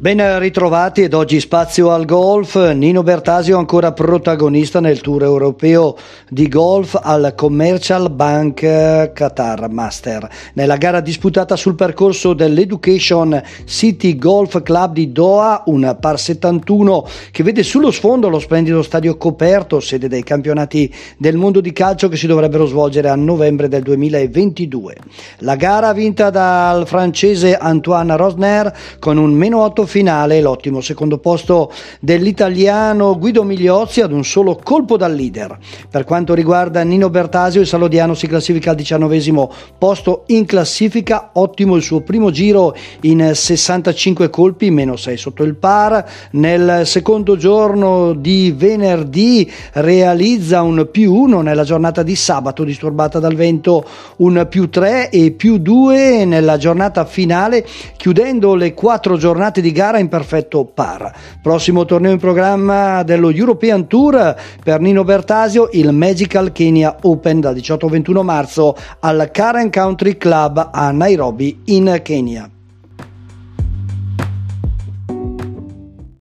Ben ritrovati ed oggi spazio al golf. Nino Bertasio ancora protagonista nel tour europeo di golf al Commercial Bank Qatar Master. Nella gara disputata sul percorso dell'Education City Golf Club di Doha, un par 71 che vede sullo sfondo lo splendido stadio coperto, sede dei campionati del mondo di calcio che si dovrebbero svolgere a novembre del 2022. La gara vinta dal francese Antoine Rosner con un meno 8 finale l'ottimo secondo posto dell'italiano Guido Migliozzi ad un solo colpo dal leader. Per quanto riguarda Nino Bertasio, il salodiano si classifica al diciannovesimo posto in classifica, ottimo il suo primo giro in 65 colpi, meno 6 sotto il par. Nel secondo giorno di venerdì realizza un più 1 nella giornata di sabato disturbata dal vento, un più 3 e più 2 nella giornata finale, chiudendo le quattro giornate di gara in perfetto par. Prossimo torneo in programma dello European Tour per Nino Bertasio, il Magical Kenya Open dal 18 21 marzo al Karen Country Club a Nairobi in Kenya.